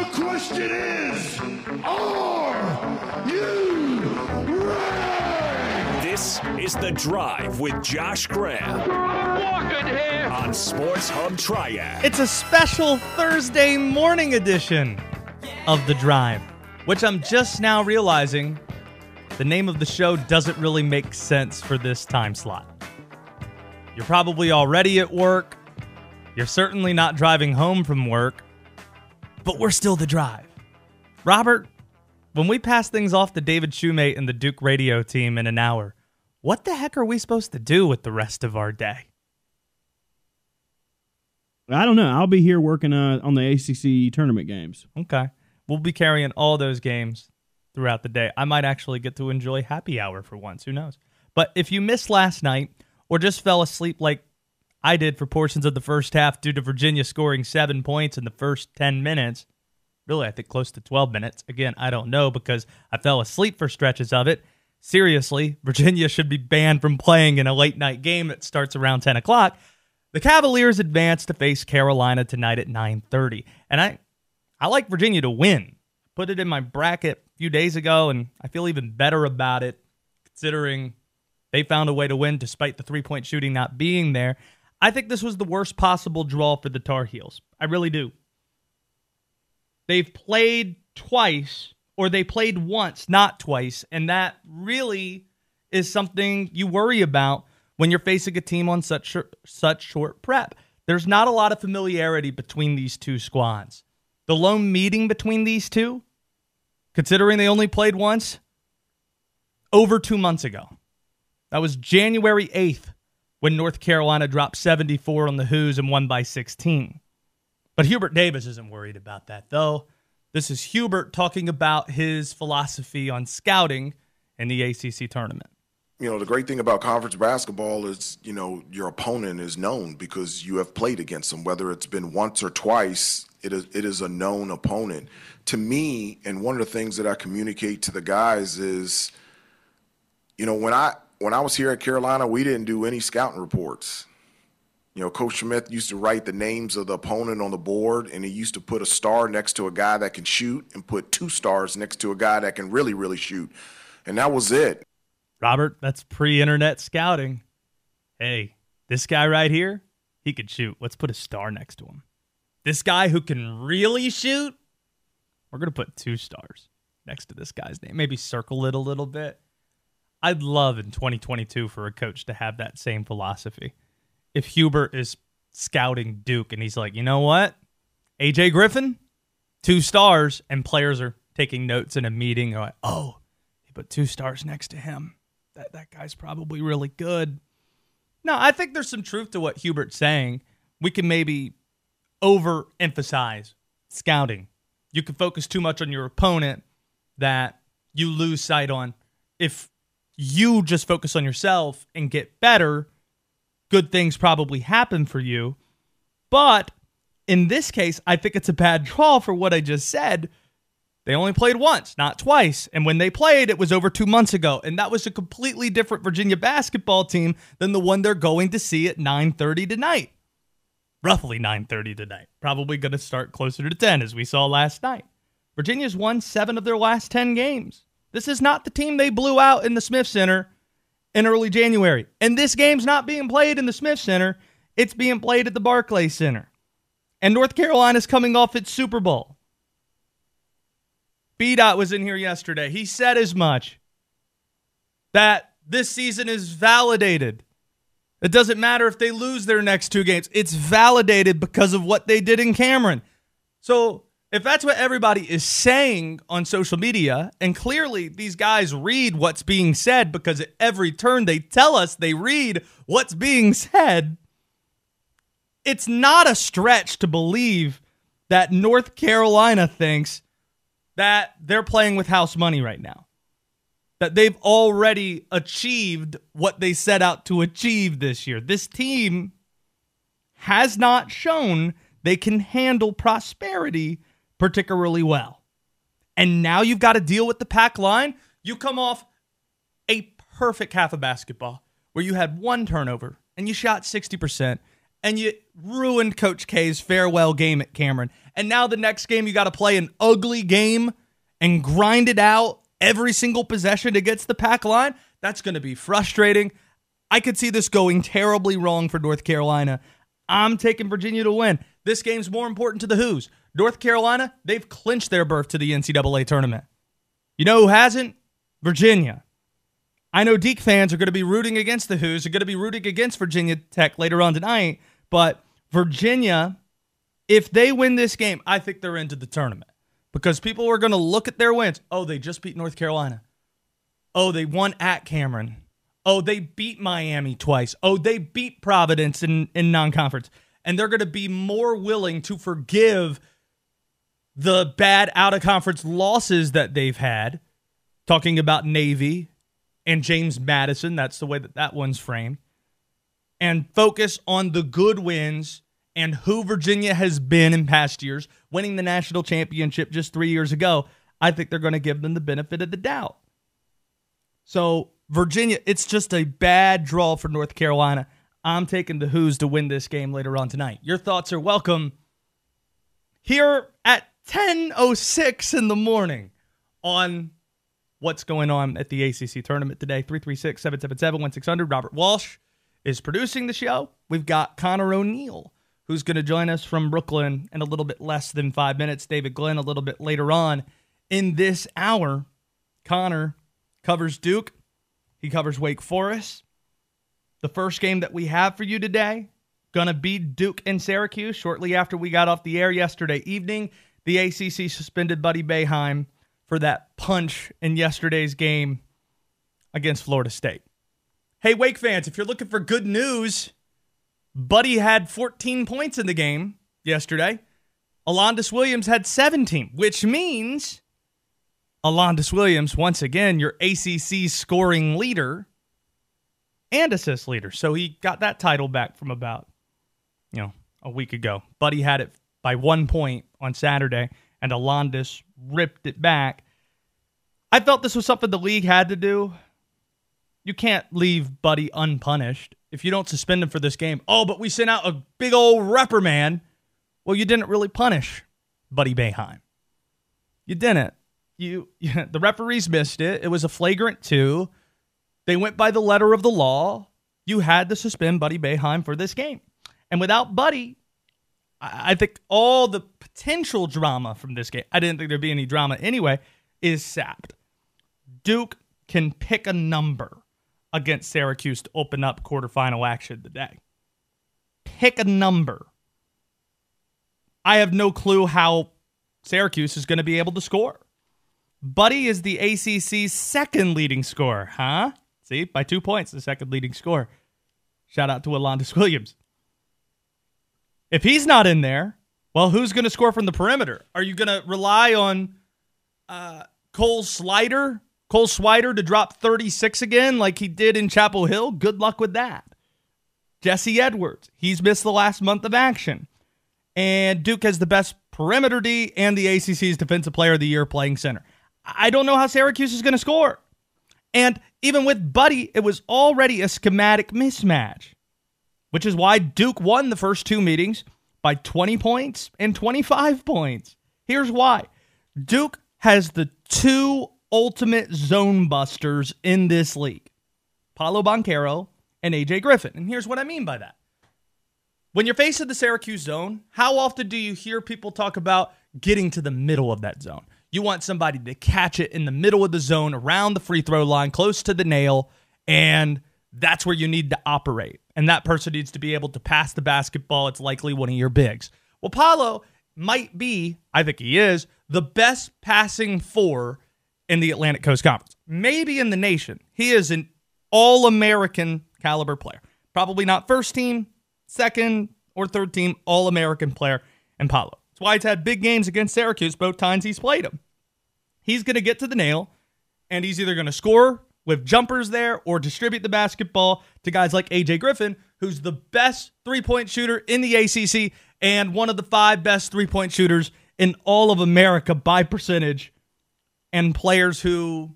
The question is, are you ready? This is The Drive with Josh Graham Walking here. on Sports Hub Triad. It's a special Thursday morning edition of The Drive, which I'm just now realizing the name of the show doesn't really make sense for this time slot. You're probably already at work. You're certainly not driving home from work, but we're still The Drive. Robert, when we pass things off to David Shumate and the Duke radio team in an hour, what the heck are we supposed to do with the rest of our day? I don't know. I'll be here working uh, on the ACC tournament games. Okay. We'll be carrying all those games throughout the day. I might actually get to enjoy happy hour for once. Who knows? But if you missed last night or just fell asleep like I did for portions of the first half due to Virginia scoring seven points in the first 10 minutes, really, I think close to 12 minutes. Again, I don't know because I fell asleep for stretches of it. Seriously, Virginia should be banned from playing in a late night game that starts around 10 o'clock. The Cavaliers advance to face Carolina tonight at 9:30. And I I like Virginia to win. Put it in my bracket a few days ago and I feel even better about it considering they found a way to win despite the three-point shooting not being there. I think this was the worst possible draw for the Tar Heels. I really do. They've played twice or they played once, not twice, and that really is something you worry about when you're facing a team on such short, such short prep. There's not a lot of familiarity between these two squads. The lone meeting between these two, considering they only played once, over two months ago. That was January 8th when North Carolina dropped 74 on the Hoos and won by 16. But Hubert Davis isn't worried about that, though. This is Hubert talking about his philosophy on scouting in the ACC tournament. You know, the great thing about conference basketball is, you know, your opponent is known because you have played against them. Whether it's been once or twice, it is it is a known opponent. To me, and one of the things that I communicate to the guys is, you know, when I when I was here at Carolina, we didn't do any scouting reports. You know, Coach Smith used to write the names of the opponent on the board, and he used to put a star next to a guy that can shoot and put two stars next to a guy that can really, really shoot. And that was it. Robert, that's pre internet scouting. Hey, this guy right here, he could shoot. Let's put a star next to him. This guy who can really shoot, we're going to put two stars next to this guy's name. Maybe circle it a little bit. I'd love in 2022 for a coach to have that same philosophy. If Hubert is scouting Duke and he's like, you know what? AJ Griffin, two stars, and players are taking notes in a meeting. Like, oh, he put two stars next to him. That that guy's probably really good. No, I think there's some truth to what Hubert's saying. We can maybe overemphasize scouting. You can focus too much on your opponent that you lose sight on. If you just focus on yourself and get better, good things probably happen for you. But in this case, I think it's a bad draw for what I just said. They only played once, not twice. And when they played, it was over two months ago. And that was a completely different Virginia basketball team than the one they're going to see at 9:30 tonight. Roughly 9:30 tonight. Probably to start closer to 10 as we saw last night. Virginia's won 7 of their last 10 games. This is not the team they blew out in the Smith Center in early January. And this game's not being played in the Smith Center. It's being played at the Barclays Center. And North Carolina's coming off its Super Bowl. B Dot was in here yesterday. He said as much that this season is validated. It doesn't matter if they lose their next two games, it's validated because of what they did in Cameron. So, if that's what everybody is saying on social media, and clearly these guys read what's being said because at every turn they tell us they read what's being said, it's not a stretch to believe that North Carolina thinks that they're playing with house money right now. That they've already achieved what they set out to achieve this year. This team has not shown they can handle prosperity particularly well. And now you've got to deal with the pack line. You come off a perfect half of basketball where you had one turnover and you shot 60% and you ruined Coach K's farewell game at Cameron And now the next game, you got to play an ugly game and grind it out every single possession against the pack line. That's going to be frustrating. I could see this going terribly wrong for North Carolina. I'm taking Virginia to win. This game's more important to the Hoos. North Carolina, they've clinched their berth to the NCAA tournament. You know who hasn't? Virginia. I know Deac fans are going to be rooting against the Hoos, are going to be rooting against Virginia Tech later on tonight, but Virginia, if they win this game, I think they're into the tournament because people are going to look at their wins. Oh, they just beat North Carolina. Oh, they won at Cameron. Oh, they beat Miami twice. Oh, they beat Providence in, in non conference. And they're going to be more willing to forgive the bad out of conference losses that they've had. Talking about Navy and James Madison. That's the way that that one's framed. And focus on the good wins and who Virginia has been in past years, winning the national championship just three years ago. I think they're going to give them the benefit of the doubt. So, Virginia, it's just a bad draw for North Carolina. I'm taking the Hoos to win this game later on tonight. Your thoughts are welcome here at 10:06 in the morning on what's going on at the ACC tournament today. 336 777 1600. Robert Walsh is producing the show. We've got Conor O'Neill, who's going to join us from Brooklyn in a little bit less than five minutes. David Glenn a little bit later on in this hour. Conor covers Duke, he covers Wake Forest. The first game that we have for you today, gonna be Duke and Syracuse. Shortly after we got off the air yesterday evening, the ACC suspended Buddy Boeheim for that punch in yesterday's game against Florida State. Hey, Wake fans, if you're looking for good news, Buddy had 14 points in the game yesterday. Alondes Williams had 17, which means Alondes Williams, once again, your ACC scoring leader and assist leader. So he got that title back from about, you know, a week ago. Buddy had it by one point on Saturday, and Alondes ripped it back. I felt this was something the league had to do. You can't leave Buddy unpunished if you don't suspend him for this game. Oh, but we sent out a big old reprimand. Well, you didn't really punish Buddy Boeheim. You didn't. You, the referees missed it. It was a flagrant two. They went by the letter of the law. You had to suspend Buddy Boeheim for this game. And without Buddy, I think all the potential drama from this game, I didn't think there'd be any drama anyway, is sapped. Duke can pick a number against Syracuse to open up quarterfinal action today. Pick a number. I have no clue how Syracuse is going to be able to score. Buddy is the ACC's second leading scorer, huh? See, by two points, the second leading scorer. Shout out to Alondes Williams. If he's not in there, well, who's going to score from the perimeter? Are you going to rely on uh, Cole Slider, Cole Swider to drop 36 again like he did in Chapel Hill? Good luck with that. Jesse Edwards, he's missed the last month of action. And Duke has the best perimeter D and the ACC's Defensive Player of the Year playing center. I don't know how Syracuse is going to score. And even with Buddy, it was already a schematic mismatch, which is why Duke won the first two meetings by 20 points and 25 points. Here's why Duke has the two ultimate zone busters in this league Paolo Banchero and AJ Griffin. And here's what I mean by that. When you're facing the Syracuse zone, how often do you hear people talk about getting to the middle of that zone? You want somebody to catch it in the middle of the zone, around the free throw line, close to the nail, and that's where you need to operate. And that person needs to be able to pass the basketball. It's likely one of your bigs. Well, Paolo might be, I think he is, the best passing four in the Atlantic Coast Conference, maybe in the nation. He is an all American caliber player. Probably not first team, second or third team All American player in Paolo. That's why he's had big games against Syracuse both times he's played him. He's going to get to the nail, and he's either going to score with jumpers there or distribute the basketball to guys like AJ Griffin, who's the best three point shooter in the ACC and one of the five best three point shooters in all of America by percentage, and players who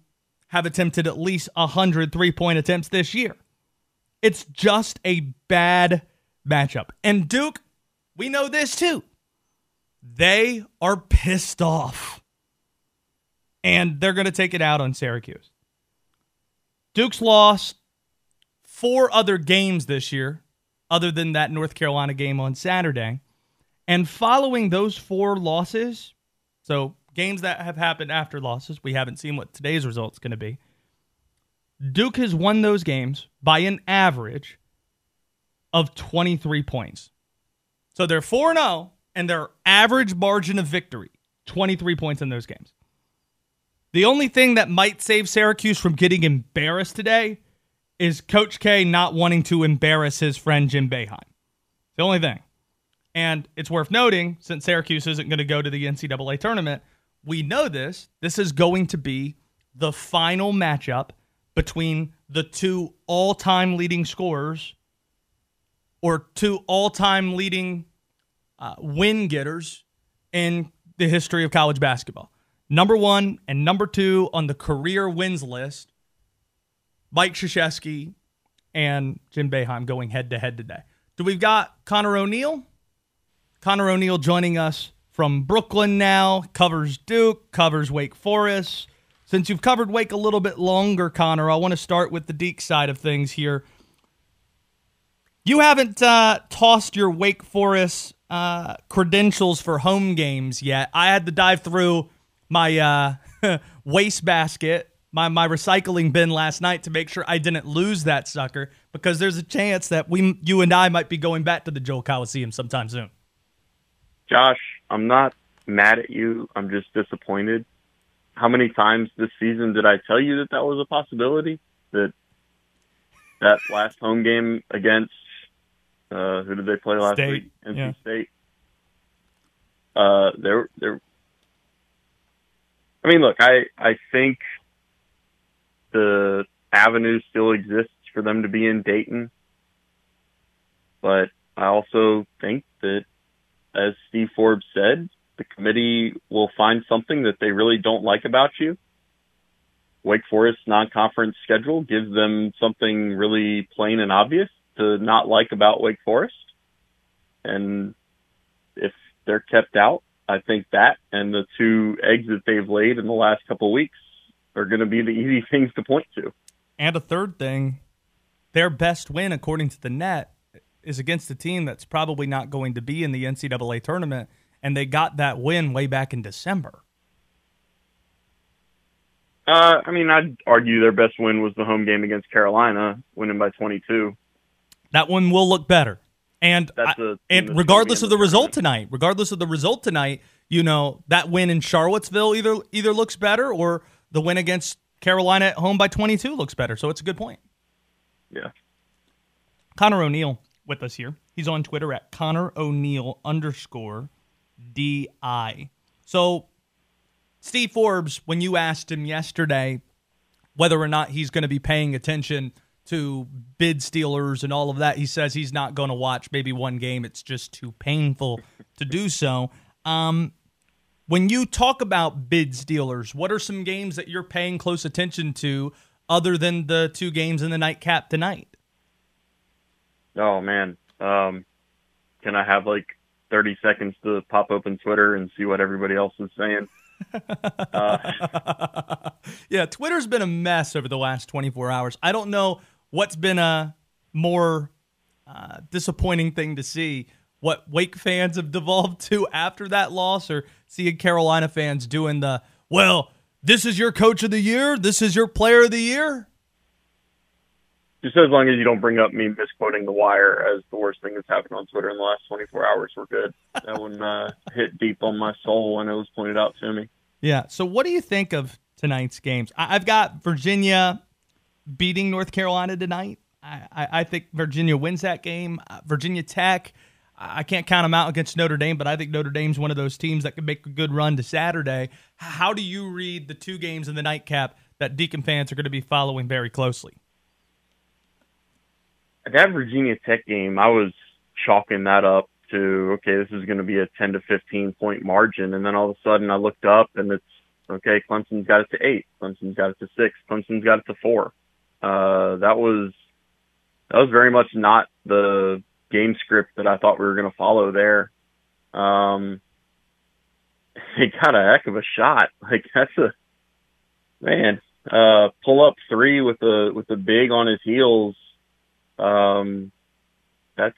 have attempted at least 100 three point attempts this year. It's just a bad matchup. And Duke, we know this too. They are pissed off. And they're going to take it out on Syracuse. Duke's lost four other games this year, other than that North Carolina game on Saturday. And following those four losses, so games that have happened after losses, we haven't seen what today's result's going to be. Duke has won those games by an average of 23 points. So they're 4 0, and their average margin of victory, 23 points in those games. The only thing that might save Syracuse from getting embarrassed today is Coach K not wanting to embarrass his friend Jim Boeheim. The only thing. And it's worth noting, since Syracuse isn't going to go to the NCAA tournament, we know this. This is going to be the final matchup between the two all time leading scorers or two all time leading uh, win getters in the history of college basketball. Number one and number two on the career wins list, Mike Krzyzewski and Jim Boeheim going head to head today. Do we've got Conor O'Neill? Conor O'Neill joining us from Brooklyn now, covers Duke, covers Wake Forest. Since you've covered Wake a little bit longer, Conor, I want to start with the Deac side of things here. You haven't uh, tossed your Wake Forest uh, credentials for home games yet. I had to dive through my uh, waste basket, my, my recycling bin last night to make sure I didn't lose that sucker because there's a chance that we, you and I might be going back to the Joel Coliseum sometime soon. Josh, I'm not mad at you. I'm just disappointed. How many times this season did I tell you that that was a possibility? That that last home game against uh, who did they play last State, week? NC yeah. State. Uh, they're they're. I mean, look, I I think the avenue still exists for them to be in Dayton, but I also think that as Steve Forbes said, the committee will find something that they really don't like about you. Wake Forest non-conference schedule gives them something really plain and obvious to not like about Wake Forest. And if they're kept out, I think that and the two eggs that they've laid in the last couple weeks are going to be the easy things to point to. And a third thing, their best win, according to the net, is against a team that's probably not going to be in the NCAA tournament, and they got that win way back in December. Uh, I mean, I'd argue their best win was the home game against Carolina, winning by 22. That one will look better. And That's I- and regardless of the the result tonight, regardless of the result tonight, you know that win in Charlottesville either either looks better or the win against Carolina at home by 22 looks better. So it's a good point. Yeah. Conor O'Neill with us here. He's on Twitter at Connor O'Neill underscore DI. So, Steve Forbes, when you asked him yesterday whether or not he's going to be paying attention to bid stealers and all of that, he says he's not going to watch maybe one game. It's just too painful to do so. Um, when you talk about bid stealers, what are some games that you're paying close attention to other than the two games in the nightcap tonight? Oh man. Um, can I have like 30 seconds to pop open Twitter and see what everybody else is saying? uh, yeah, Twitter's been a mess over the last 24 hours. I don't know what's been a more uh, disappointing thing to see. What Wake fans have devolved to after that loss, or seeing Carolina fans doing the, well, this is your coach of the year, this is your player of the year. just as long as you don't bring up me misquoting the wire as the worst thing that's happened on Twitter in the last 24 hours, we're good. That one uh, hit deep on my soul when it was pointed out to me. Yeah. So, what do you think of tonight's games? I- I've got Virginia beating North Carolina tonight. I, I, I think Virginia wins that game. Uh, Virginia Tech, I can't count them out against Notre Dame, but I think Notre Dame's one of those teams that could make a good run to Saturday. How do you read the two games in the nightcap that Deacon fans are going to be following very closely? That Virginia Tech game, I was chalking that up to, okay, this is going to be a 10 to 15 point margin. And then all of a sudden I looked up and it's, okay, Clemson's got it to eight. Clemson's got it to six. Clemson's got it to four. Uh, that was, that was very much not the game script that I thought we were going to follow there. Um, they got a heck of a shot. Like that's a man. Uh, pull up three with the with the big on his heels. Um, that's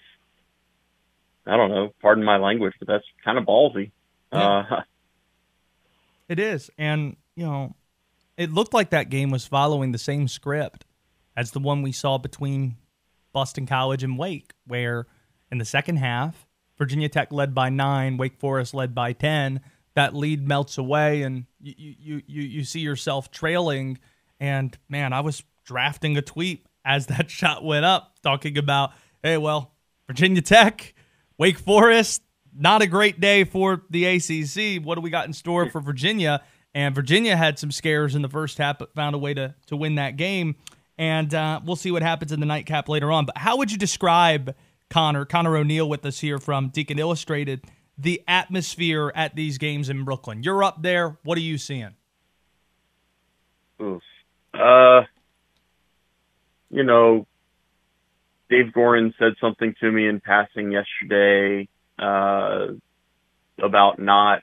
I don't know. Pardon my language, but that's kind of ballsy. Yeah. Uh, It is. And, you know, it looked like that game was following the same script as the one we saw between Boston College and Wake, where in the second half, Virginia Tech led by nine, Wake Forest led by 10. That lead melts away, and you, you, you, you see yourself trailing. And man, I was drafting a tweet as that shot went up, talking about, hey, well, Virginia Tech, Wake Forest, not a great day for the ACC. What do we got in store for Virginia? And Virginia had some scares in the first half, but found a way to to win that game. And uh, we'll see what happens in the nightcap later on. But how would you describe Conor Conor O'Neill with us here from Deacon Illustrated? The atmosphere at these games in Brooklyn. You're up there. What are you seeing? Oof. Uh, you know, Dave Goren said something to me in passing yesterday uh, about not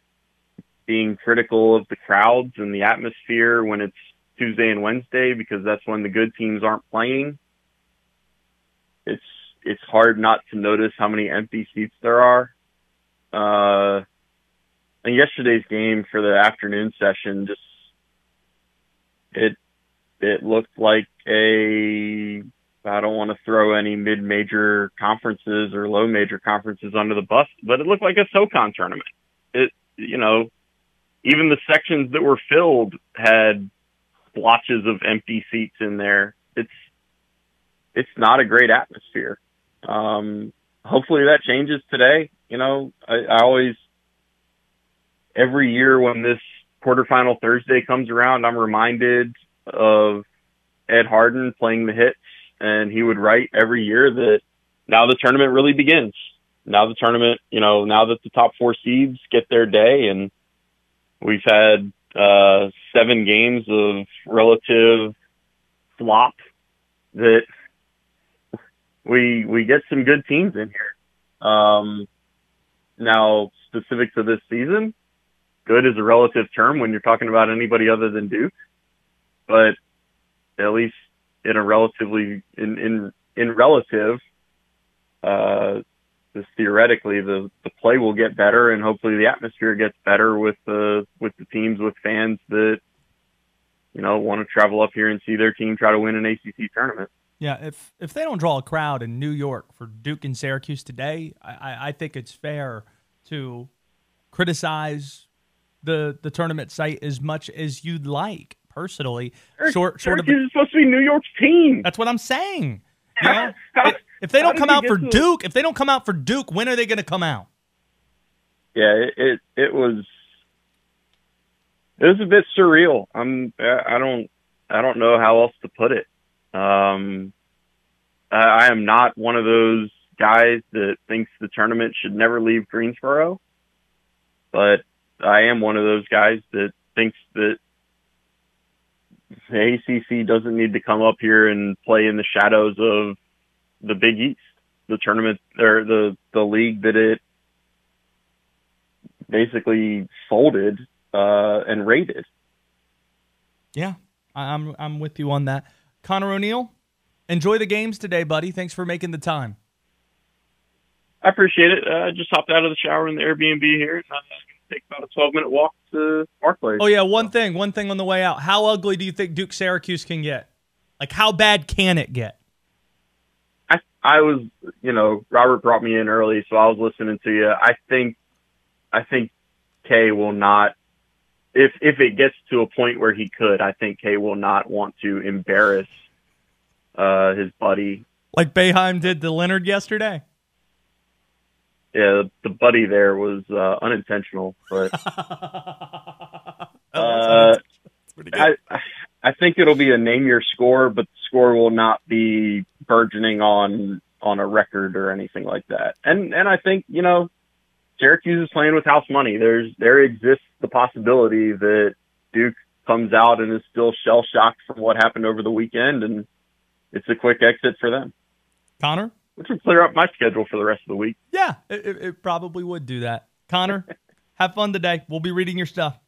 being critical of the crowds and the atmosphere when it's Tuesday and Wednesday because that's when the good teams aren't playing. It's it's hard not to notice how many empty seats there are. Uh, and yesterday's game for the afternoon session just it it looked like a I don't want to throw any mid-major conferences or low-major conferences under the bus, but it looked like a SoCon tournament. It you know, even the sections that were filled had blotches of empty seats in there. It's it's not a great atmosphere. Um, hopefully that changes today. You know, I, I always every year when this quarterfinal Thursday comes around, I'm reminded of Ed Hardin playing the hits, and he would write every year that now the tournament really begins. Now the tournament, you know, now that the top four seeds get their day, and we've had uh, seven games of relative flop, that we we get some good teams in here. Um, now, specific to this season, good is a relative term when you're talking about anybody other than Duke, but at least in a relatively in in in relative, uh, just theoretically the the play will get better and hopefully the atmosphere gets better with the with the teams with fans that you know want to travel up here and see their team try to win an ACC tournament. Yeah, if if they don't draw a crowd in New York for Duke and Syracuse today, I, I, think it's fair to criticize the the tournament site as much as you'd like. Personally, short short of Syracuse is supposed to be New York's team. that's what I'm saying. You know, How- if, they don't come out for Duke, if they don't come out for Duke, when are they going to come out? yeah, it, it it was it was a bit surreal. I'm I don't I don't know how else to put it. Um, I, I am not one of those guys that thinks the tournament should never leave Greensboro, but I am one of those guys that thinks that the ACC doesn't need to come up here and play in the shadows of the Big East, the tournament or the the league that it basically folded uh, and raided. Yeah, I'm I'm with you on that. Conor O'Neill, enjoy the games today, buddy. Thanks for making the time. I appreciate it. Uh, I just hopped out of the shower in the Airbnb here. and I'm going to take about a 12 minute walk to Barclays. Oh yeah, one thing, one thing on the way out. How ugly do you think Duke Syracuse can get? Like how bad can it get? I, was, you know, Robert brought me in early, so I was listening to you. I think, I think Kay will not, if if it gets to a point where he could, I think Kay will not want to embarrass uh, his buddy. Like Boeheim did to Leonard yesterday. Yeah, the buddy there was uh, unintentional, but Oh, uh, pretty good. I I think it'll be a name your score, but the score will not be burgeoning on on a record or anything like that. And and I think you know Syracuse is playing with house money. There's there exists the possibility that Duke comes out and is still shell shocked from what happened over the weekend, and it's a quick exit for them, Conor? which would clear up my schedule for the rest of the week. Yeah, it, it- probably would do that. Conor, Have fun today. We'll be reading your stuff.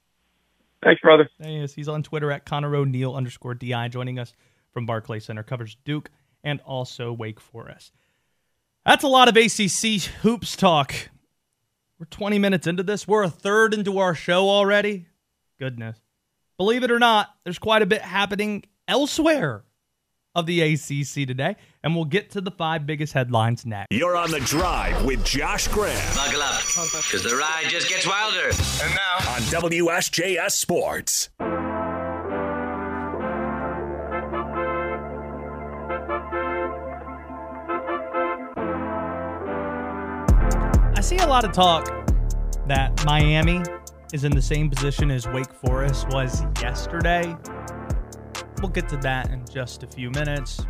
Thanks, brother. There he is. He's on Twitter at Conor O'Neill underscore DI, joining us from Barclay Center. Covers Duke and also Wake Forest. That's a lot of ACC hoops talk. We're 20 minutes into this. We're a third into our show already. Goodness. Believe it or not, there's quite a bit happening elsewhere of the ACC today, and we'll get to the five biggest headlines next. You're on the drive with Josh Graham Buckle up, because the ride just gets wilder. And now, on WSJS Sports. I see a lot of talk that Miami is in the same position as Wake Forest was yesterday. We'll get to that in just a few minutes.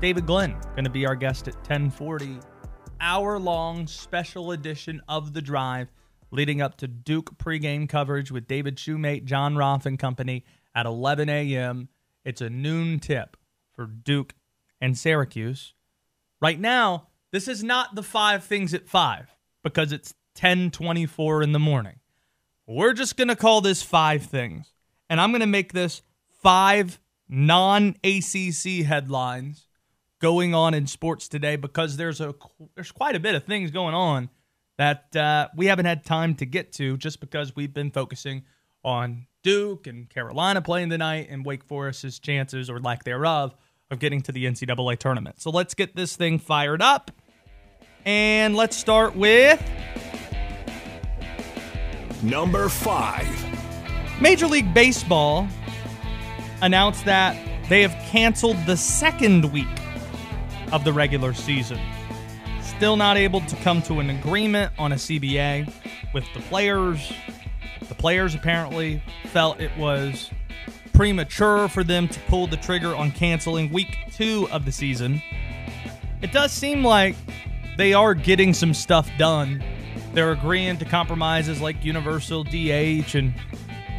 David Glenn going to be our guest at 1040. Hour long special edition of The Drive leading up to Duke pregame coverage with David Shumate, John Roth and company at 11 a.m. It's a noon tip for Duke and Syracuse. Right now, this is not the five things at five because it's 1024 in the morning. We're just going to call this five things. And I'm going to make this five non ACC headlines going on in sports today because there's a there's quite a bit of things going on that uh, we haven't had time to get to just because we've been focusing on Duke and Carolina playing tonight and Wake Forest's chances or lack thereof of getting to the NCAA tournament. So let's get this thing fired up. And let's start with Number five. Major League Baseball announced that they have canceled the second week of the regular season. Still not able to come to an agreement on a CBA with the players. The players apparently felt it was premature for them to pull the trigger on canceling week two of the season. It does seem like they are getting some stuff done. They're agreeing to compromises like universal DH and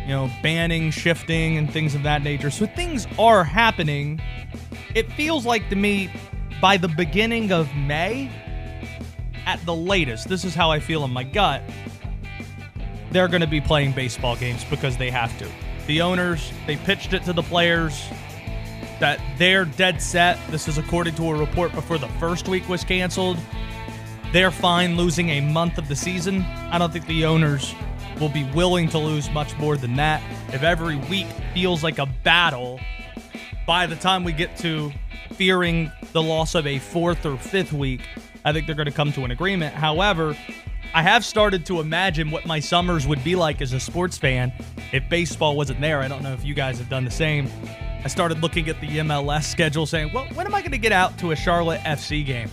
you know banning shifting and things of that nature. So things are happening. It feels like to me by the beginning of May at the latest. This is how I feel in my gut. They're going to be playing baseball games because they have to. The owners, they pitched it to the players that they're dead set. This is according to a report before the first week was canceled. They're fine losing a month of the season. I don't think the owners will be willing to lose much more than that. If every week feels like a battle, by the time we get to fearing the loss of a fourth or fifth week, I think they're going to come to an agreement. However, I have started to imagine what my summers would be like as a sports fan if baseball wasn't there. I don't know if you guys have done the same. I started looking at the MLS schedule saying, well, when am I going to get out to a Charlotte FC game?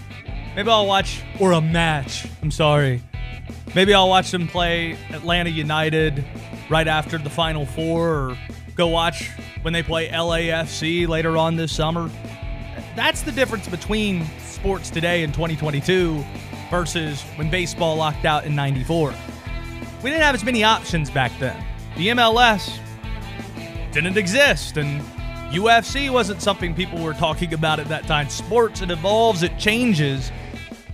Maybe I'll watch, or a match. I'm sorry. Maybe I'll watch them play Atlanta United right after the Final Four, or go watch when they play LAFC later on this summer. That's the difference between sports today in 2022 versus when baseball locked out in 94. We didn't have as many options back then. The MLS didn't exist, and UFC wasn't something people were talking about at that time. Sports, it evolves, it changes,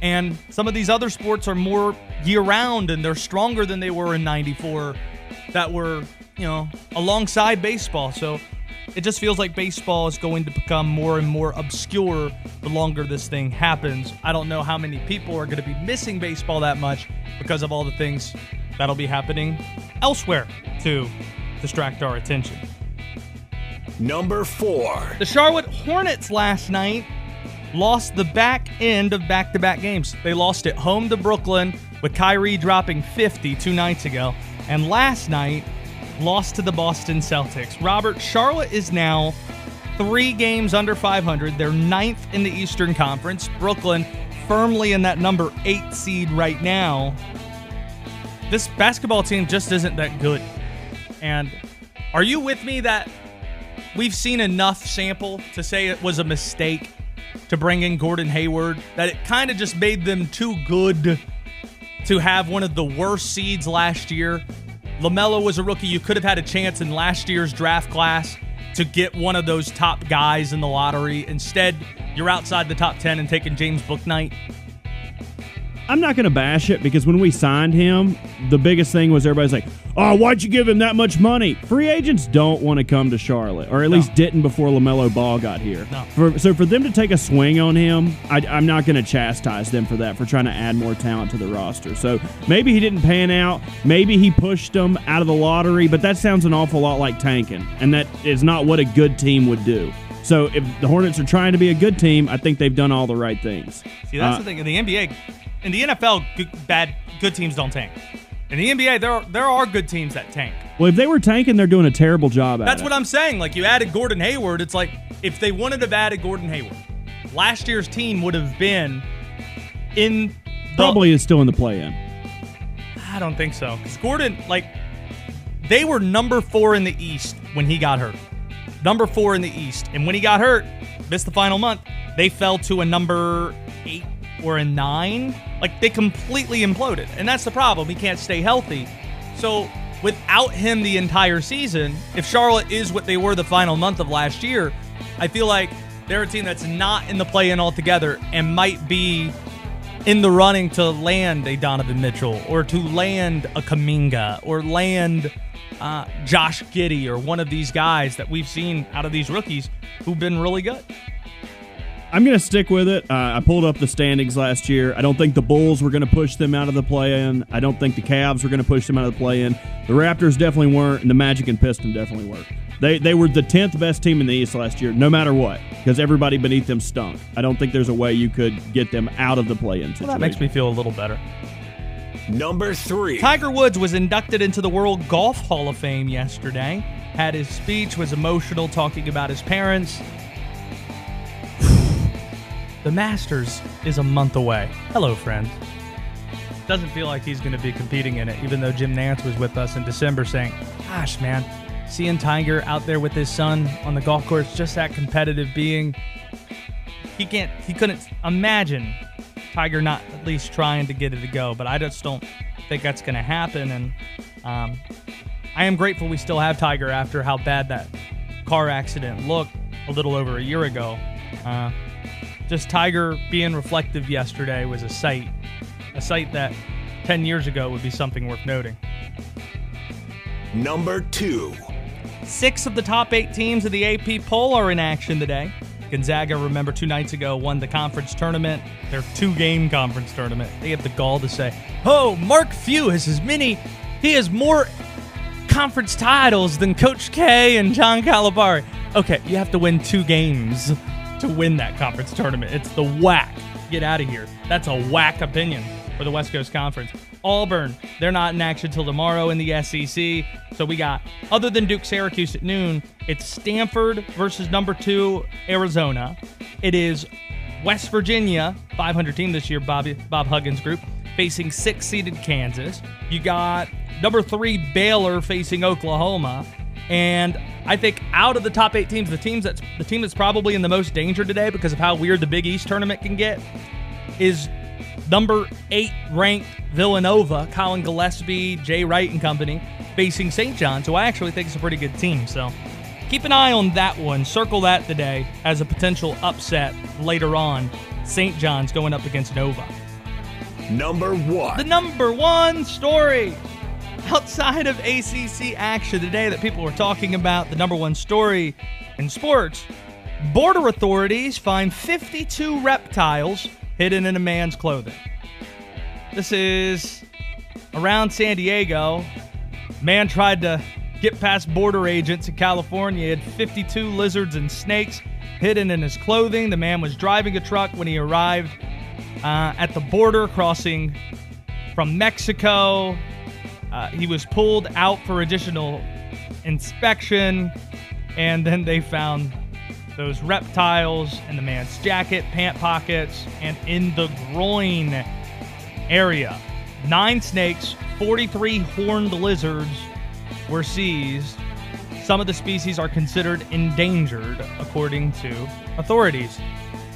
and some of these other sports are more year round and they're stronger than they were in 94 that were, you know, alongside baseball. So it just feels like baseball is going to become more and more obscure the longer this thing happens. I don't know how many people are going to be missing baseball that much because of all the things that'll be happening elsewhere to distract our attention. Number four. The Charlotte Hornets last night lost the back end of back to back games. They lost at home to Brooklyn with Kyrie dropping 50 two nights ago. And last night, lost to the Boston Celtics. Robert, Charlotte is now three games under 500. They're ninth in the Eastern Conference. Brooklyn firmly in that number eight seed right now. This basketball team just isn't that good. And are you with me that we've seen enough sample to say it was a mistake to bring in Gordon Hayward, that it kind of just made them too good to have one of the worst seeds last year. LaMelo was a rookie. You could have had a chance in last year's draft class to get one of those top guys in the lottery. Instead, you're outside the top 10 and taking James Bouknight. I'm not going to bash it because when we signed him, the biggest thing was everybody's like, "Oh, why'd you give him that much money?" Free agents don't want to come to Charlotte, or at least didn't before Lamelo Ball got here. No. For, so for them to take a swing on him, I, I'm not going to chastise them for that for trying to add more talent to the roster. So maybe he didn't pan out. Maybe he pushed them out of the lottery, but that sounds an awful lot like tanking, and that is not what a good team would do. So if the Hornets are trying to be a good team, I think they've done all the right things. See, that's Uh, the thing. In the NBA, in the NFL, good, bad good teams don't tank. In the NBA, there are, there are good teams that tank. Well, if they were tanking, they're doing a terrible job at That's it. what I'm saying. Like you added Gordon Hayward, it's like if they wanted to have added Gordon Hayward, last year's team would have been in the, Probably is still in the play-in. I don't think so. Because Gordon, like, they were number four in the East when he got hurt. Number four in the East. And when he got hurt, missed the final month, they fell to a number eight or a nine. Like, they completely imploded. And that's the problem. He can't stay healthy. So, without him the entire season, if Charlotte is what they were the final month of last year, I feel like they're a team that's not in the play in altogether and might be in the running to land a Donovan Mitchell or to land a Kuminga or land uh, Josh Giddey or one of these guys that we've seen out of these rookies who've been really good. I'm going to stick with it. Uh, I pulled up the standings last year. I don't think the Bulls were going to push them out of the play-in. I don't think the Cavs were going to push them out of the play-in. The Raptors definitely weren't, and the Magic and Pistons definitely weren't. They they were the tenth best team in the East last year, no matter what, because everybody beneath them stunk. I don't think there's a way you could get them out of the play-in situation. Well, that makes me feel a little better. Number three. Tiger Woods was inducted into the World Golf Hall of Fame yesterday. Had his speech, was emotional, talking about his parents. the Masters is a month away. Hello, friends. Doesn't feel like he's going to be competing in it, even though Jim Nantz was with us in December saying, Gosh, man, seeing Tiger out there with his son on the golf course, just that competitive being. He can't, he couldn't imagine Tiger not at least trying to get it to go, but I just don't think that's going to happen. And um, I am grateful we still have Tiger after how bad that car accident looked a little over a year ago. Uh, just Tiger being reflective yesterday was a sight, a sight that 10 years ago would be something worth noting. Number two. Six of the top eight teams of the AP poll are in action today. Gonzaga, remember, two nights ago won the conference tournament, their two game conference tournament. They have the gall to say, Oh, Mark Few has as many, he has more conference titles than Coach K and John Calipari. Okay, you have to win two games to win that conference tournament. It's the whack. Get out of here. That's a whack opinion for the West Coast Conference. Auburn, they're not in action till tomorrow in the SEC. So we got, other than Duke Syracuse at noon, it's Stanford versus number two Arizona. It is West Virginia, 500 team this year, Bobby, Bob Huggins group, facing six seeded Kansas. You got number three Baylor facing Oklahoma. And I think out of the top eight teams, the teams that's the team that's probably in the most danger today because of how weird the Big East tournament can get is number eight ranked Villanova, Collin Gillespie, Jay Wright and company, facing St. John's, who I actually think is a pretty good team. So keep an eye on that one. Circle that today as a potential upset later on. St. John's going up against Nova. Number one. The number one story outside of ACC action today that people were talking about, the number one story in sports border authorities find 52 reptiles hidden in a man's clothing. This is around San Diego. Man tried to get past border agents in California. He had 52 lizards and snakes hidden in his clothing. The man was driving a truck when he arrived uh, at the border crossing from Mexico. Uh, he was pulled out for additional inspection, and then they found those reptiles in the man's jacket, pant pockets, and in the groin area. Nine snakes, 43 horned lizards were seized. Some of the species are considered endangered, according to authorities.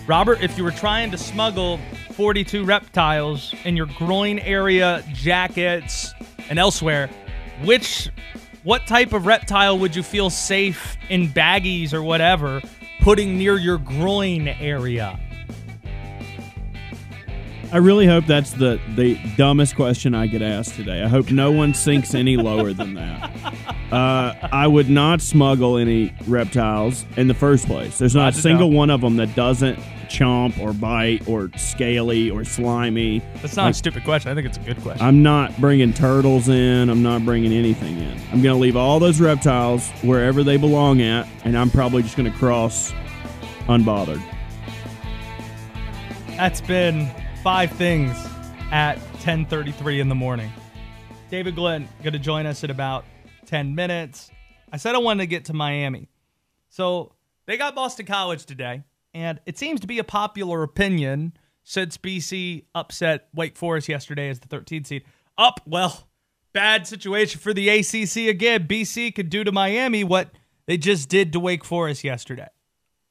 Robert, if you were trying to smuggle 42 reptiles in your groin area, jackets, and elsewhere, which what type of reptile would you feel safe in baggies or whatever putting near your groin area? I really hope that's the the dumbest question I get asked today. I hope no one sinks any lower than that. Uh, I would not smuggle any reptiles in the first place. There's not a single one of them that doesn't chomp or bite or scaly or slimy. That's not a stupid question. I think it's a good question. I'm not bringing turtles in. I'm not bringing anything in. I'm going to leave all those reptiles wherever they belong at, and I'm probably just going to cross unbothered. That's been five things at 10:33 in the morning. David Glenn going to join us in about 10 minutes. I said I wanted to get to Miami. So, they got Boston College today, and it seems to be a popular opinion since BC upset Wake Forest yesterday as the 13th seed. Up, well, bad situation for the ACC again. BC could do to Miami what they just did to Wake Forest yesterday.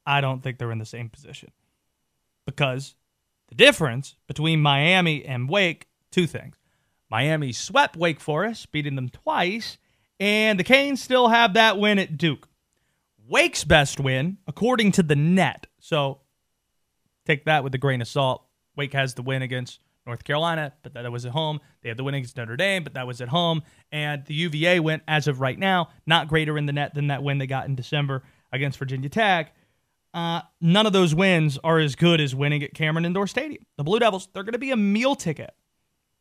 I don't think they're in the same position because the difference between Miami and Wake, two things. Miami swept Wake Forest, beating them twice, and the Canes still have that win at Duke. Wake's best win, according to the net. So take that with a grain of salt. Wake has the win against North Carolina, but that was at home. They had the win against Notre Dame, but that was at home. And the UVA win, as of right now, not greater in the net than that win they got in December against Virginia Tech. Uh, none of those wins are as good as winning at Cameron Indoor Stadium. The Blue Devils, they're going to be a meal ticket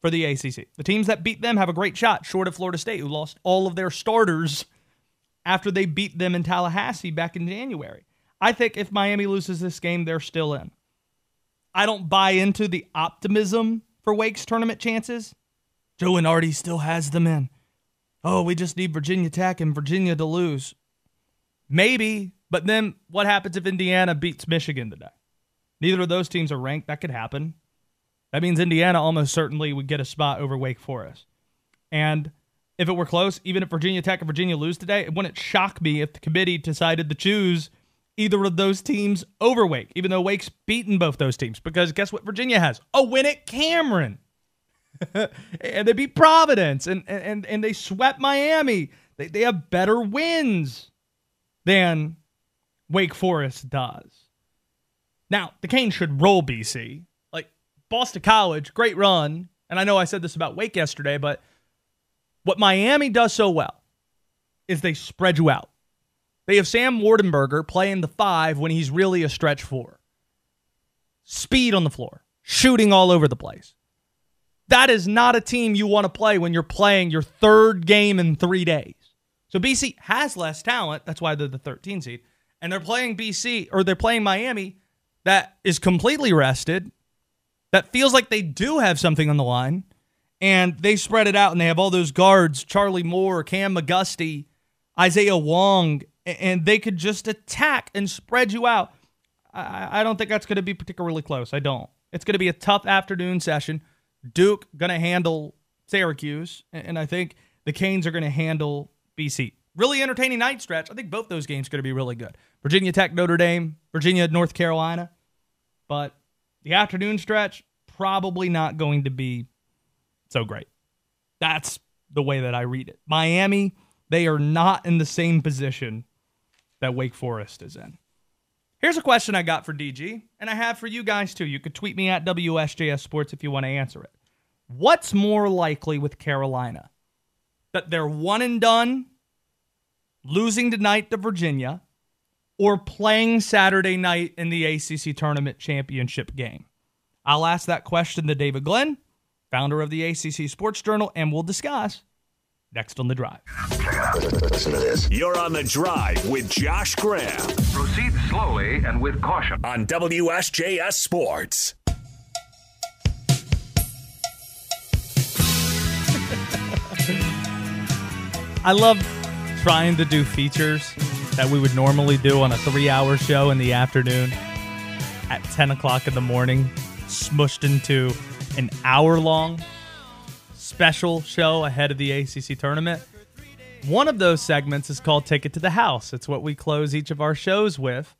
for the ACC. The teams that beat them have a great shot, short of Florida State, who lost all of their starters after they beat them in Tallahassee back in January. I think if Miami loses this game, they're still in. I don't buy into the optimism for Wake's tournament chances. Joe Lunardi still has them in. Oh, we just need Virginia Tech and Virginia to lose. Maybe, but then what happens if Indiana beats Michigan today? Neither of those teams are ranked. That could happen. That means Indiana almost certainly would get a spot over Wake Forest. And if it were close, even if Virginia Tech and Virginia lose today, it wouldn't shock me if the committee decided to choose either of those teams over Wake, even though Wake's beaten both those teams. Because guess what Virginia has? A win at Cameron. and they beat Providence and, and, and they swept Miami. They, they have better wins than Wake Forest does. Now, the Canes should roll BC. Like Boston College, great run. And I know I said this about Wake yesterday, but what Miami does so well is they spread you out. They have Sam Waardenburg playing the five when he's really a stretch four. Speed on the floor, shooting all over the place. That is not a team you want to play when you're playing your third game in three days. So BC has less talent. That's why they're the 13 seed. And they're playing BC or they're playing Miami that is completely rested, that feels like they do have something on the line. And they spread it out and they have all those guards Charlie Moore, Cam McGusty, Isaiah Wong, and they could just attack and spread you out. I, I don't think that's going to be particularly close. I don't. It's going to be a tough afternoon session. Duke going to handle Syracuse, and and I think the Canes are going to handle BC. Really entertaining night stretch. I think both those games are going to be really good. Virginia Tech, Notre Dame, Virginia, North Carolina. But the afternoon stretch, probably not going to be so great. That's the way that I read it. Miami, they are not in the same position that Wake Forest is in. Here's a question I got for DG, and I have for you guys too. You could tweet me at WSJS Sports if you want to answer it. What's more likely with Carolina? That they're one and done, losing tonight to Virginia, or playing Saturday night in the ACC Tournament Championship game? I'll ask that question to David Glenn, founder of the ACC Sports Journal, and we'll discuss next on the drive. Listen to this. You're on the drive with Josh Graham Proceed slowly and with caution. on WSJS Sports. I love trying to do features that we would normally do on a three hour show in the afternoon at 10 o'clock in the morning, smushed into an hour long special show ahead of the ACC tournament. One of those segments is called Take It to the House. It's what we close each of our shows with.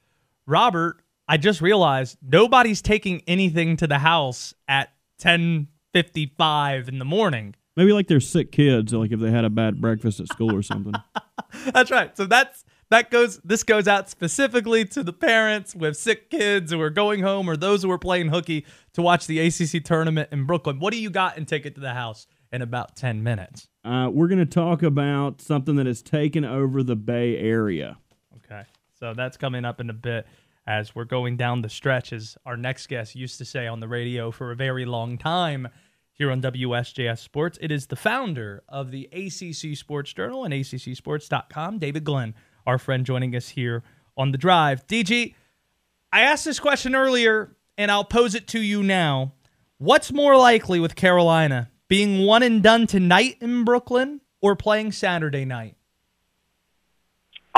Robert, I just realized nobody's taking anything to the house at 10:55 in the morning. Maybe like they're sick kids, like if they had a bad breakfast at school or something. That's right. So that's that goes this goes out specifically to the parents with sick kids who are going home or those who are playing hooky to watch the ACC tournament in Brooklyn. What do you got and take it to the house in about 10 minutes? Uh, we're going to talk about something that has taken over the Bay Area. Okay. So that's coming up in a bit as we're going down the stretch, as our next guest used to say on the radio for a very long time here on WSJS Sports. It is the founder of the ACC Sports Journal and ACCSports.com, David Glenn, our friend joining us here on the drive. DG, I asked this question earlier, and I'll pose it to you now. What's more likely with Carolina, being one and done tonight in Brooklyn or playing Saturday night?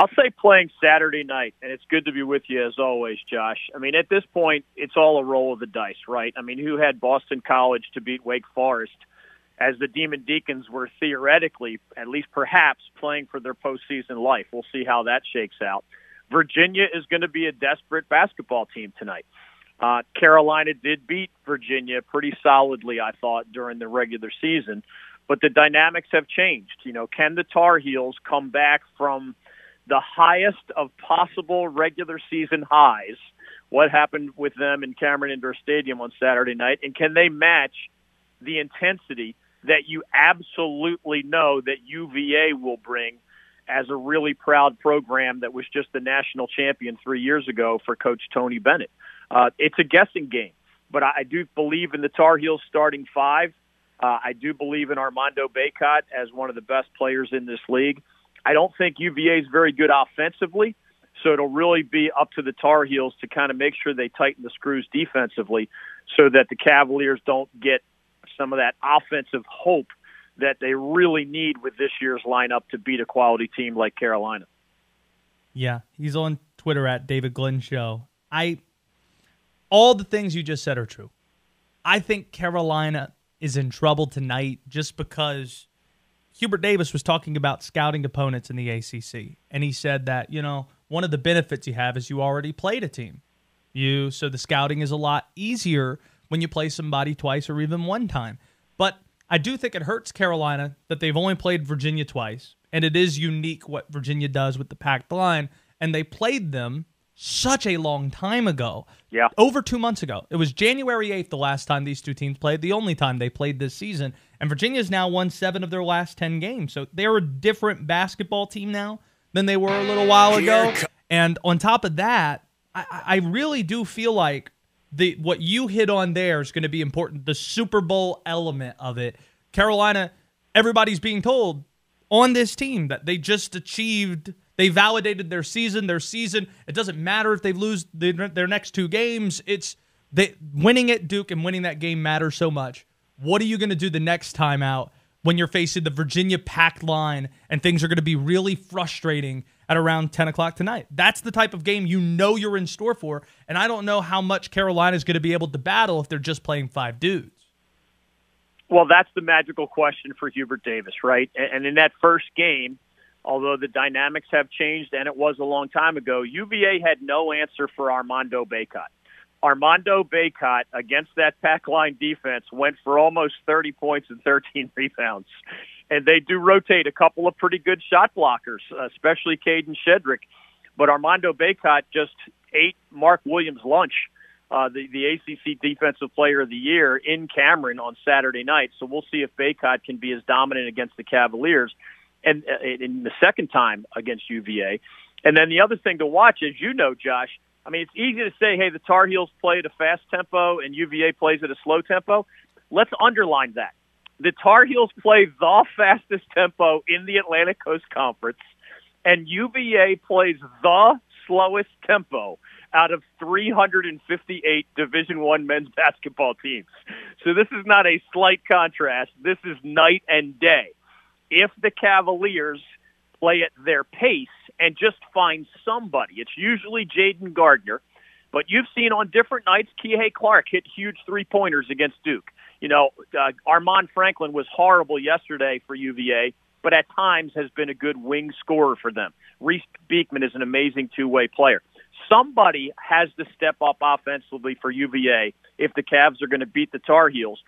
I'll say playing Saturday night, and it's good to be with you as always, Josh. I mean, at this point, it's all a roll of the dice, right? I mean, who had Boston College to beat Wake Forest as the Demon Deacons were theoretically, at least perhaps, playing for their postseason life? We'll see how that shakes out. Virginia is going to be a desperate basketball team tonight. Uh, Carolina did beat Virginia pretty solidly, I thought, during the regular season, but the dynamics have changed. You know, can the Tar Heels come back from the highest of possible regular season highs. What happened with them in Cameron Indoor Stadium on Saturday night? And can they match the intensity that you absolutely know that UVA will bring as a really proud program that was just the national champion three years ago for Coach Tony Bennett? Uh, it's a guessing game, but I, do believe in the Tar Heels starting five. Uh, I do believe in Armando Bacot as one of the best players in this league. I don't think UVA is very good offensively, so it'll really be up to the Tar Heels to kind of make sure they tighten the screws defensively so that the Cavaliers don't get some of that offensive hope that they really need with this year's lineup to beat a quality team like Carolina. Yeah, he's on Twitter at David Glenn Show. I all the things you just said are true. I think Carolina is in trouble tonight just because Hubert Davis was talking about scouting opponents in the ACC, and he said that you know one of the benefits you have is you already played a team. You so the scouting is a lot easier when you play somebody twice or even one time. But I do think it hurts Carolina that they've only played Virginia twice, and it is unique what Virginia does with the packed line, and they played them such a long time ago. Yeah. Over two months ago. It was January 8th the last time these two teams played, the only time they played this season. And Virginia's now won seven of their last 10 games. So they're a different basketball team now than they were a little while ago. And on top of that, I, I really do feel like the what you hit on there is going to be important. The Super Bowl element of it. Carolina, everybody's being told on this team that they just achieved they validated their season. Their season. It doesn't matter if they lose the, their next two games. It's they winning at Duke and winning that game matters so much. What are you going to do the next time out when you're facing the Virginia packed line and things are going to be really frustrating at around 10 o'clock tonight? That's the type of game you know you're in store for. And I don't know how much Carolina is going to be able to battle if they're just playing five dudes. Well, that's the magical question for Hubert Davis, right? And in that first game, although the dynamics have changed and it was a long time ago, UVA had no answer for Armando Bacot. Armando Bacot against that pack line defense went for almost 30 points and 13 rebounds. And they do rotate a couple of pretty good shot blockers, especially Kadin Shedrick. But Armando Bacot just ate Mark Williams' lunch, uh, the, the ACC Defensive Player of the Year in Cameron on Saturday night. So we'll see if Bacot can be as dominant against the Cavaliers and uh, in the second time against UVA. And then the other thing to watch, as you know, Josh, I mean, it's easy to say, hey, the Tar Heels play at a fast tempo and UVA plays at a slow tempo. Let's underline that. The Tar Heels play the fastest tempo in the Atlantic Coast Conference, and UVA plays the slowest tempo out of 358 Division One men's basketball teams. So this is not a slight contrast. This is night and day if the Cavaliers play at their pace and just find somebody, it's usually Jayden Gardner, but you've seen on different nights Kihei Clark hit huge three pointers against Duke. You know, uh, Armaan Franklin was horrible yesterday for UVA, but at times has been a good wing scorer for them. Reece Beekman is an amazing two way player. Somebody has to step up offensively for UVA if the Cavs are going to beat the Tar Heels.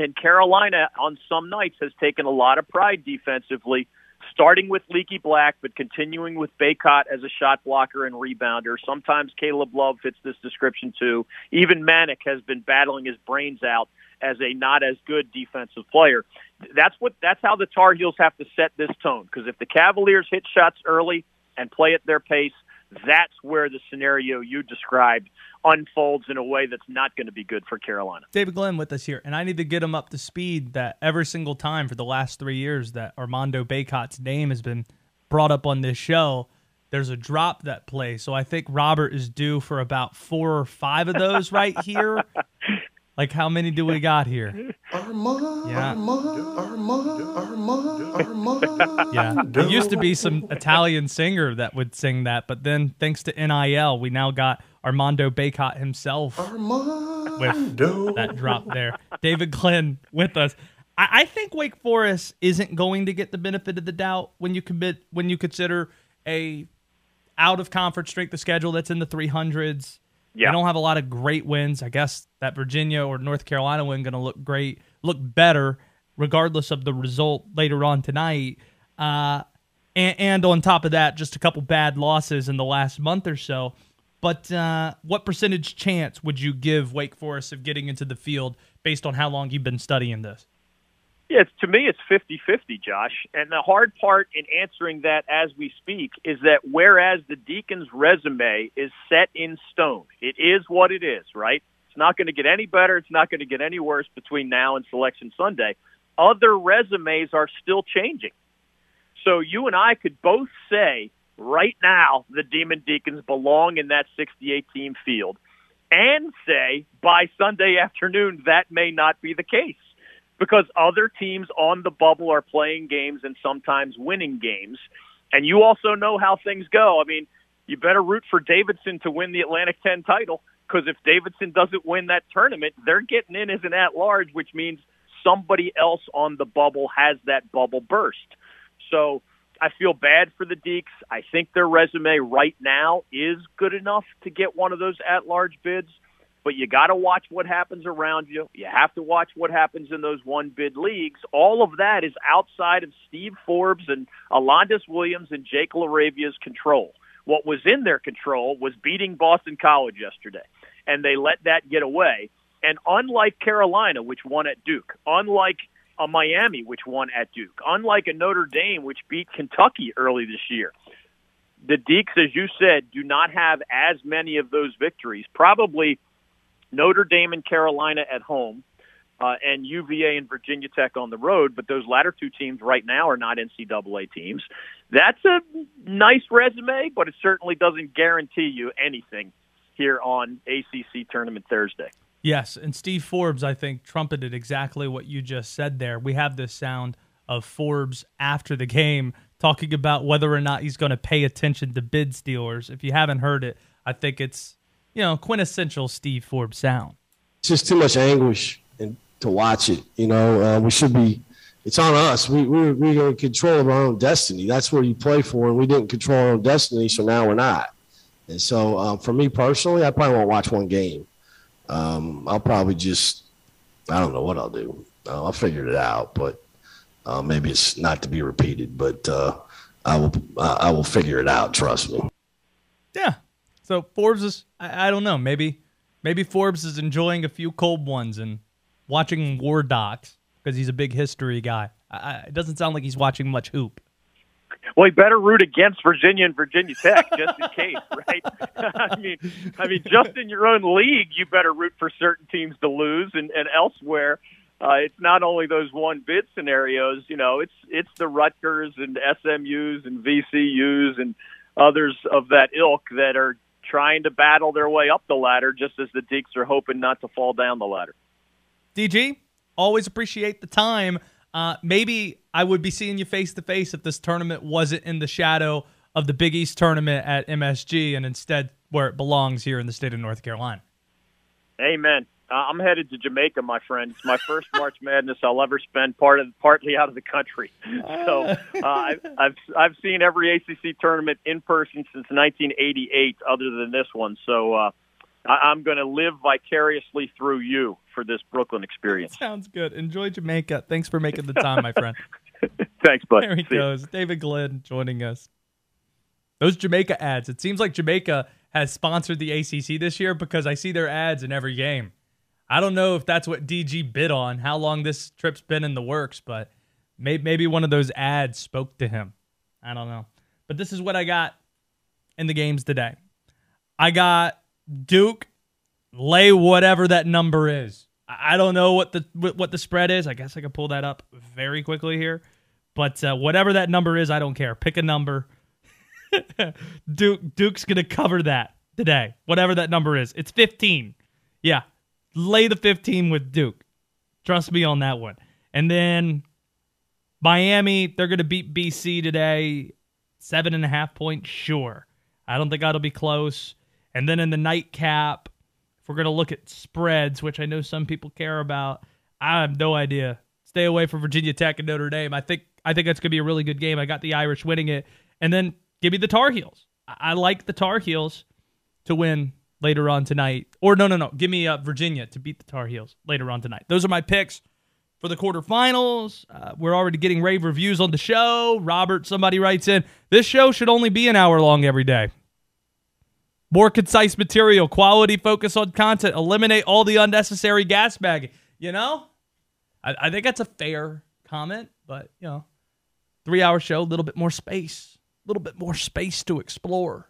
And Carolina, on some nights, has taken a lot of pride defensively. starting with Leaky Black, but continuing with Bacot as a shot blocker and rebounder. Sometimes Caleb Love fits this description too. Even Manek has been battling his brains out as a not as good defensive player. That's what that's how the Tar Heels have to set this tone because if the Cavaliers hit shots early and play at their pace, that's where the scenario you described unfolds in a way that's not going to be good for Carolina. David Glenn with us here, and I need to get him up to speed that every single time for the last three years that Armando Bacot's name has been brought up on this show, there's a drop that plays. So I think Robert is due for about four or five of those right here. Like, how many do we got here? Armand, Yeah. Armand, Armand, Armand, Armand. Yeah. There used to be some Italian singer that would sing that, but then thanks to NIL, we now got Armando Bacot himself with that drop there. David Glenn with us. I, I think Wake Forest isn't going to get the benefit of the doubt when you commit when you consider a out of conference strength of schedule that's in the 300s. Yeah. They don't have a lot of great wins. I guess that Virginia or North Carolina win going to look great, look better, regardless of the result later on tonight. Uh, and, and on top of that, just a couple bad losses in the last month or so. But uh, what percentage chance would you give Wake Forest of getting into the field based on how long you've been studying this? Yeah, to me, it's 50 50, Josh. And the hard part in answering that as we speak is that whereas the Deacons' resume is set in stone, it is what it is, right? It's not going to get any better. It's not going to get any worse between now and Selection Sunday. Other resumes are still changing. So you and I could both say right now the Demon Deacons belong in that 68 team field and say by Sunday afternoon that may not be the case because other teams on the bubble are playing games and sometimes winning games. And you also know how things go. I mean, you better root for Davidson to win the Atlantic 10 title because if Davidson doesn't win that tournament, they're getting in as an at large, which means somebody else on the bubble has that bubble burst. So I feel bad for the Deacs. I think their resume right now is good enough to get one of those at large bids but you got to watch what happens around you. You have to watch what happens in those one bid leagues. All of that is outside of Steve Forbes and Alondes Williams and Jake LaRavia's control. What was in their control was beating Boston College yesterday, and they let that get away. And unlike Carolina, which won at Duke, unlike a Miami, which won at Duke, unlike a Notre Dame, which beat Kentucky early this year, the Deacs, as you said, do not have as many of those victories. Probably Notre Dame and Carolina at home, uh, and UVA and Virginia Tech on the road. But those latter two teams right now are not NCAA teams. That's a nice resume, but it certainly doesn't guarantee you anything here on ACC Tournament Thursday. Yes, and Steve Forbes, I think, trumpeted exactly what you just said there. We have this sound of Forbes after the game talking about whether or not he's going to pay attention to bid stealers. If you haven't heard it, I think it's you know quintessential Steve Forbes sound. It's just too much anguish and to watch it. You know, uh, we should be. It's on us. We we we're in control of our own destiny. That's what you play for, and we didn't control our own destiny, so now we're not. And so, um, for me personally, I probably won't watch one game. Um, I'll probably just, I don't know what I'll do. Uh, I'll figure it out, but uh, maybe it's not to be repeated. But uh, I will, uh, I will figure it out. Trust me. Yeah. So Forbes is, I, I don't know, maybe, maybe Forbes is enjoying a few cold ones and watching war docs because he's a big history guy. I, it doesn't sound like he's watching much hoop. Well, he better root against Virginia and Virginia Tech just in case, right? I mean, I mean, just in your own league, you better root for certain teams to lose, and, and elsewhere, uh, it's not only those one bid scenarios. You know, it's it's the Rutgers and SMU's and VCU's and others of that ilk that are trying to battle their way up the ladder, just as the Deacs are hoping not to fall down the ladder. DG, always appreciate the time. Uh, maybe I would be seeing you face to face if this tournament wasn't in the shadow of the Big East tournament at MSG and instead where it belongs here in the state of North Carolina. Amen. Uh, I'm headed to Jamaica, my friend. It's my first March Madness I'll ever spend part of partly out of the country. So uh, I've, I've I've seen every ACC tournament in person since 1988, other than this one. So uh, I, I'm going to live vicariously through you for this Brooklyn experience. Sounds good. Enjoy Jamaica. Thanks for making the time, my friend. Thanks, bud. There he See goes. David Glenn joining us. Those Jamaica ads. It seems like Jamaica has sponsored the ACC this year because I see their ads in every game. I don't know if that's what DG bid on, how long this trip's been in the works, but maybe, maybe one of those ads spoke to him. I don't know. But this is what I got in the games today. I got Duke lay whatever that number is. I don't know what the what the spread is. I guess I could pull that up very quickly here. But uh, whatever that number is, I don't care. Pick a number. Duke Duke's gonna cover that today. Whatever that number is, it's 15. Yeah, lay the 15 with Duke. Trust me on that one. And then Miami, they're gonna beat BC today. Seven and a half points, sure. I don't think that'll be close. And then in the nightcap, if we're gonna look at spreads, which I know some people care about, I have no idea. Stay away from Virginia Tech and Notre Dame. I think I think that's gonna be a really good game. I got the Irish winning it, and then give me the Tar Heels. I, I like the Tar Heels to win later on tonight. Or no, no, no. Give me uh, Virginia to beat the Tar Heels later on tonight. Those are my picks for the quarterfinals. Uh, we're already getting rave reviews on the show. Robert, somebody writes in, this show should only be an hour long every day. More concise material, quality, focus on content, eliminate all the unnecessary gas bagging. You know, I, I think that's a fair comment, but you know, three hour show, a little bit more space, a little bit more space to explore.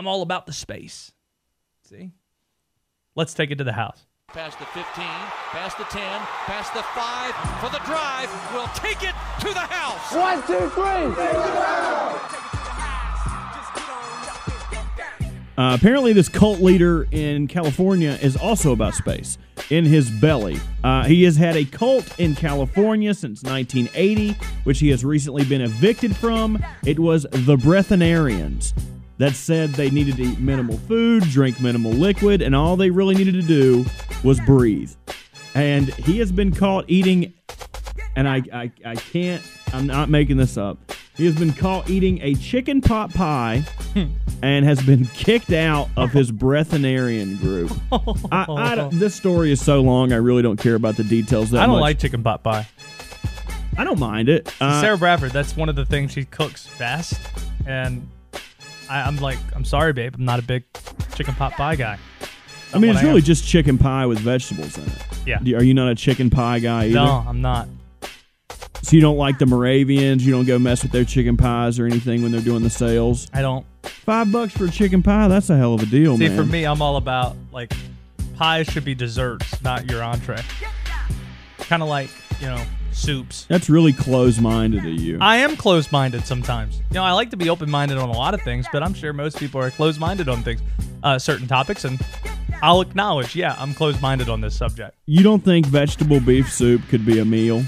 I'm all about the space. See, let's take it to the house. Past the 15, past the 10, past the 5 for the drive. We'll take it to the house. One, two, three. Uh, apparently, this cult leader in California is also about space. In his belly, uh, he has had a cult in California since 1980, which he has recently been evicted from. It was the Breathanarians that said they needed to eat minimal food, drink minimal liquid, and all they really needed to do was breathe. And he has been caught eating, and I, I, I can't, I'm not making this up. He has been caught eating a chicken pot pie and has been kicked out of his breathanarian group. I, I this story is so long, I really don't care about the details that I don't much. like chicken pot pie. I don't mind it. Uh, Sarah Bradford, that's one of the things she cooks best. And I, I'm like, I'm sorry, babe. I'm not a big chicken pot pie guy. I mean, it's I really am. just chicken pie with vegetables in it. Yeah. Do- Are you not a chicken pie guy either? No, I'm not. So you don't like the Moravians? You don't go mess with their chicken pies or anything when they're doing the sales? I don't. Five bucks for a chicken pie? That's a hell of a deal, See, man. for me, I'm all about like pies should be desserts, not your entree. Kind of like you know soups. That's really close-minded of you. I am closed-minded sometimes. You know, I like to be open-minded on a lot of things, but I'm sure most people are closed-minded on things, uh, certain topics, and I'll acknowledge, yeah, I'm closed-minded on this subject. You don't think vegetable beef soup could be a meal?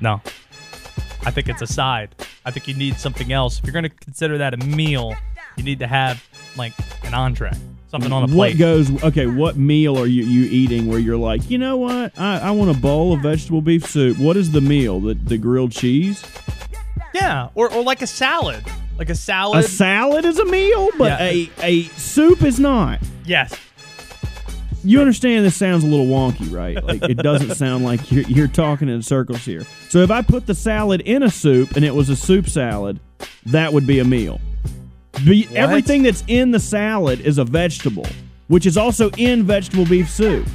No. I think it's a side. I think you need something else. If you're going to consider that a meal, you need to have like an entree, something on a what plate. goes okay what meal are you, you eating where you're like you know what I, I want a bowl of vegetable beef soup what is the meal the, the grilled cheese yeah, or, or like a salad. Like a salad. a salad is a meal but Yeah. a, a soup is not yes. you understand this sounds a little wonky right like it doesn't sound like you're, you're talking in circles here so if i put the salad in a soup and it was a soup salad that would be a meal Be, everything that's in the salad is a vegetable which is also in vegetable beef soup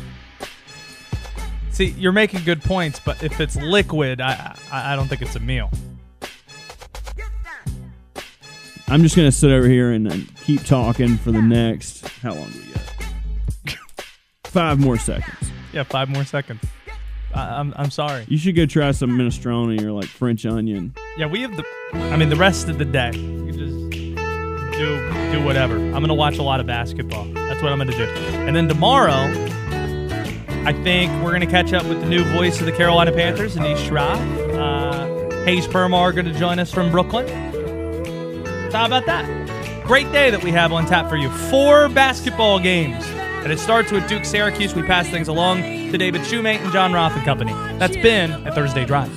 See, you're making good points, but if it's liquid, I I, I don't think it's a meal. I'm just gonna sit over here and, and keep talking for the next. How long do we get? Five more seconds. Yeah, five more seconds. I, I'm I'm sorry. You should go try some minestrone or like French onion. Yeah, we have the. I mean, the rest of the day, you just do do whatever. I'm gonna watch a lot of basketball. That's what I'm gonna do. And then tomorrow, I think we're gonna catch up with the new voice of the Carolina Panthers, Anish Shroff. Uh, Hayes Permar to join us from Brooklyn. How about that? Great day that we have on tap for you. Four basketball games. And it starts with Duke Syracuse. We pass things along to David Shumate and John Roth and company. That's been a Thursday Drive.